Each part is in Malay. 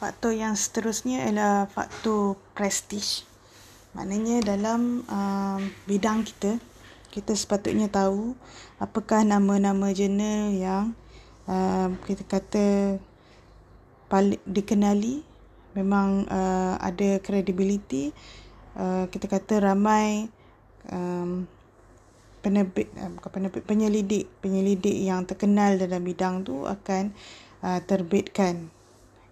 faktor yang seterusnya ialah faktor prestige. Maknanya dalam uh, bidang kita, kita sepatutnya tahu apakah nama-nama jurnal yang uh, kita kata paling dikenali memang uh, ada credibility uh, kita kata ramai um, penerbit uh, bukan penerbit penyelidik penyelidik yang terkenal dalam bidang tu akan uh, terbitkan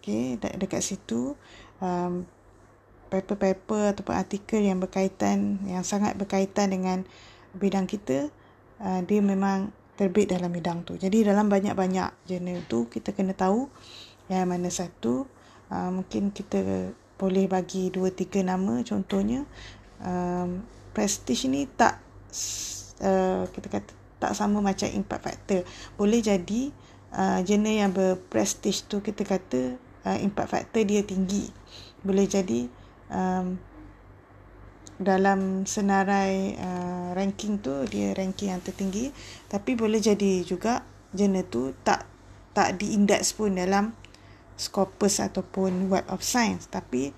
okey de- dekat situ um, paper-paper ataupun artikel yang berkaitan yang sangat berkaitan dengan bidang kita uh, dia memang terbit dalam bidang tu. Jadi dalam banyak-banyak jurnal tu kita kena tahu yang mana satu uh, mungkin kita boleh bagi dua tiga nama. Contohnya um, prestige ni tak uh, kita kata tak sama macam impact factor. Boleh jadi uh, jenis yang berprestige tu kita kata uh, impact factor dia tinggi. Boleh jadi um, dalam senarai uh, ranking tu dia ranking yang tertinggi. Tapi boleh jadi juga jenis tu tak tak diindeks pun dalam Scopus ataupun Web of Science. Tapi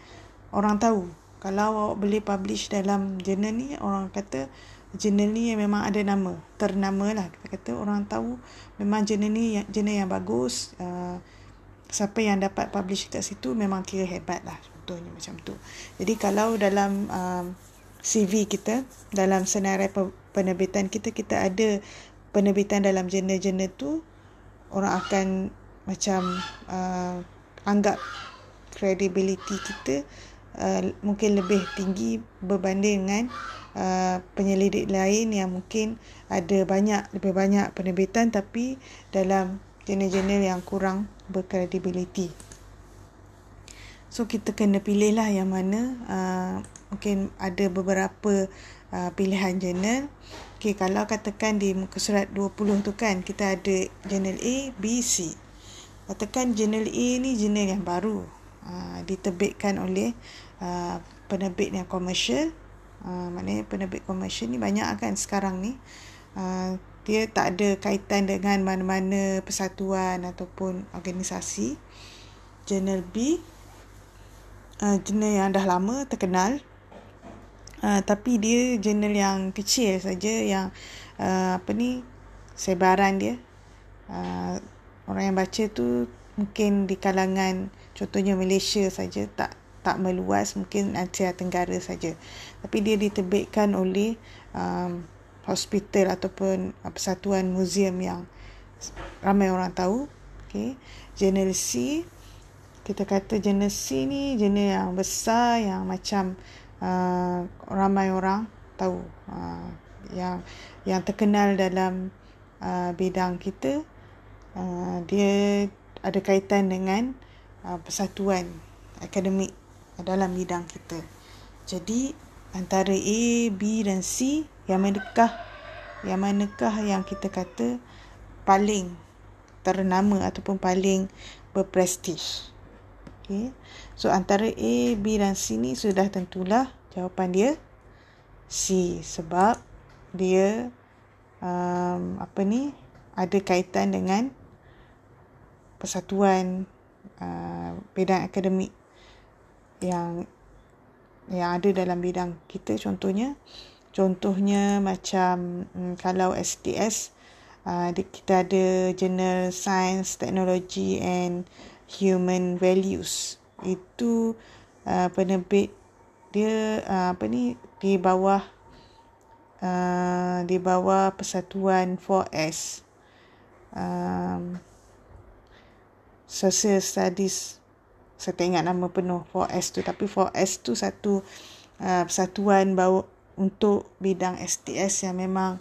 orang tahu kalau awak boleh publish dalam jurnal ni orang kata jurnal ni memang ada nama. Ternama lah kita kata orang tahu memang jurnal ni jurnal yang bagus uh, siapa yang dapat publish kat situ memang kira hebat lah contohnya macam tu. Jadi kalau dalam um, CV kita dalam senarai penerbitan kita kita ada penerbitan dalam jurnal-jurnal tu orang akan macam uh, anggap credibility kita uh, mungkin lebih tinggi berbanding dengan uh, penyelidik lain yang mungkin ada banyak lebih banyak penerbitan tapi dalam jurnal-jurnal yang kurang berkredibiliti. So kita kena pilih lah yang mana uh, mungkin ada beberapa uh, pilihan jurnal. Okay, kalau katakan di muka surat 20 tu kan kita ada jurnal A, B, C. Katakan jurnal A ni jurnal yang baru. Uh, diterbitkan oleh uh, penerbit yang komersial. Uh, maknanya penerbit komersial ni banyak kan sekarang ni. Uh, dia tak ada kaitan dengan mana-mana persatuan ataupun organisasi. Jurnal B, uh, jurnal yang dah lama terkenal. Uh, tapi dia jurnal yang kecil saja yang uh, apa ni sebaran dia uh, orang yang baca tu mungkin di kalangan contohnya Malaysia saja tak tak meluas mungkin Asia Tenggara saja tapi dia diterbitkan oleh um, hospital ataupun persatuan muzium yang ramai orang tahu okey jurnal C kita kata jurnal C ni jurnal yang besar yang macam uh, ramai orang tahu uh, yang yang terkenal dalam uh, bidang kita uh, dia ada kaitan dengan uh, persatuan akademik dalam bidang kita. Jadi antara A, B dan C yang manakah yang manakah yang kita kata paling ternama ataupun paling berprestij. Okay. So antara A, B dan C ni sudah tentulah jawapan dia C sebab dia um, apa ni ada kaitan dengan persatuan uh, bidang akademik yang yang ada dalam bidang kita contohnya contohnya macam um, kalau STS uh, kita ada Journal Science Technology and Human Values. Itu uh, penerbit dia uh, apa ni di bawah uh, di bawah persatuan 4S um, Social Studies saya tak ingat nama penuh 4S tu. Tapi 4S tu satu uh, persatuan bawa untuk bidang STS yang memang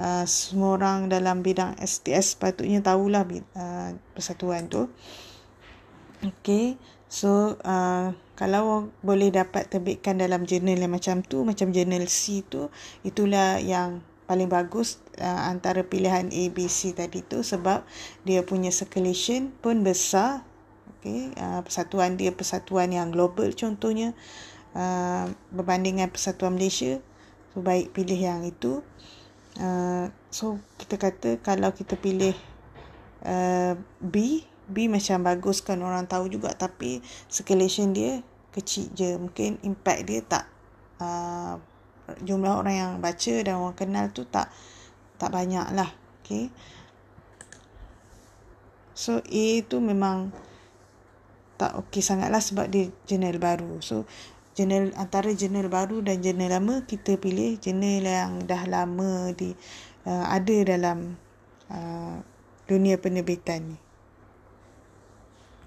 uh, semua orang dalam bidang STS patutnya tahulah uh, persatuan tu Okay, so uh, kalau boleh dapat terbitkan dalam jurnal yang macam tu, macam jurnal C tu, itulah yang paling bagus uh, antara pilihan A, B, C tadi tu sebab dia punya circulation pun besar. Okay, uh, persatuan dia persatuan yang global contohnya uh, berbanding dengan persatuan Malaysia. Baik pilih yang itu. Uh, so, kita kata kalau kita pilih uh, B, B macam bagus kan orang tahu juga tapi circulation dia kecil je. Mungkin impact dia tak uh, jumlah orang yang baca dan orang kenal tu tak tak banyak lah. Okay. So A tu memang tak okey sangat lah sebab dia jurnal baru. So jurnal antara jurnal baru dan jurnal lama kita pilih jurnal yang dah lama di uh, ada dalam uh, dunia penerbitan ni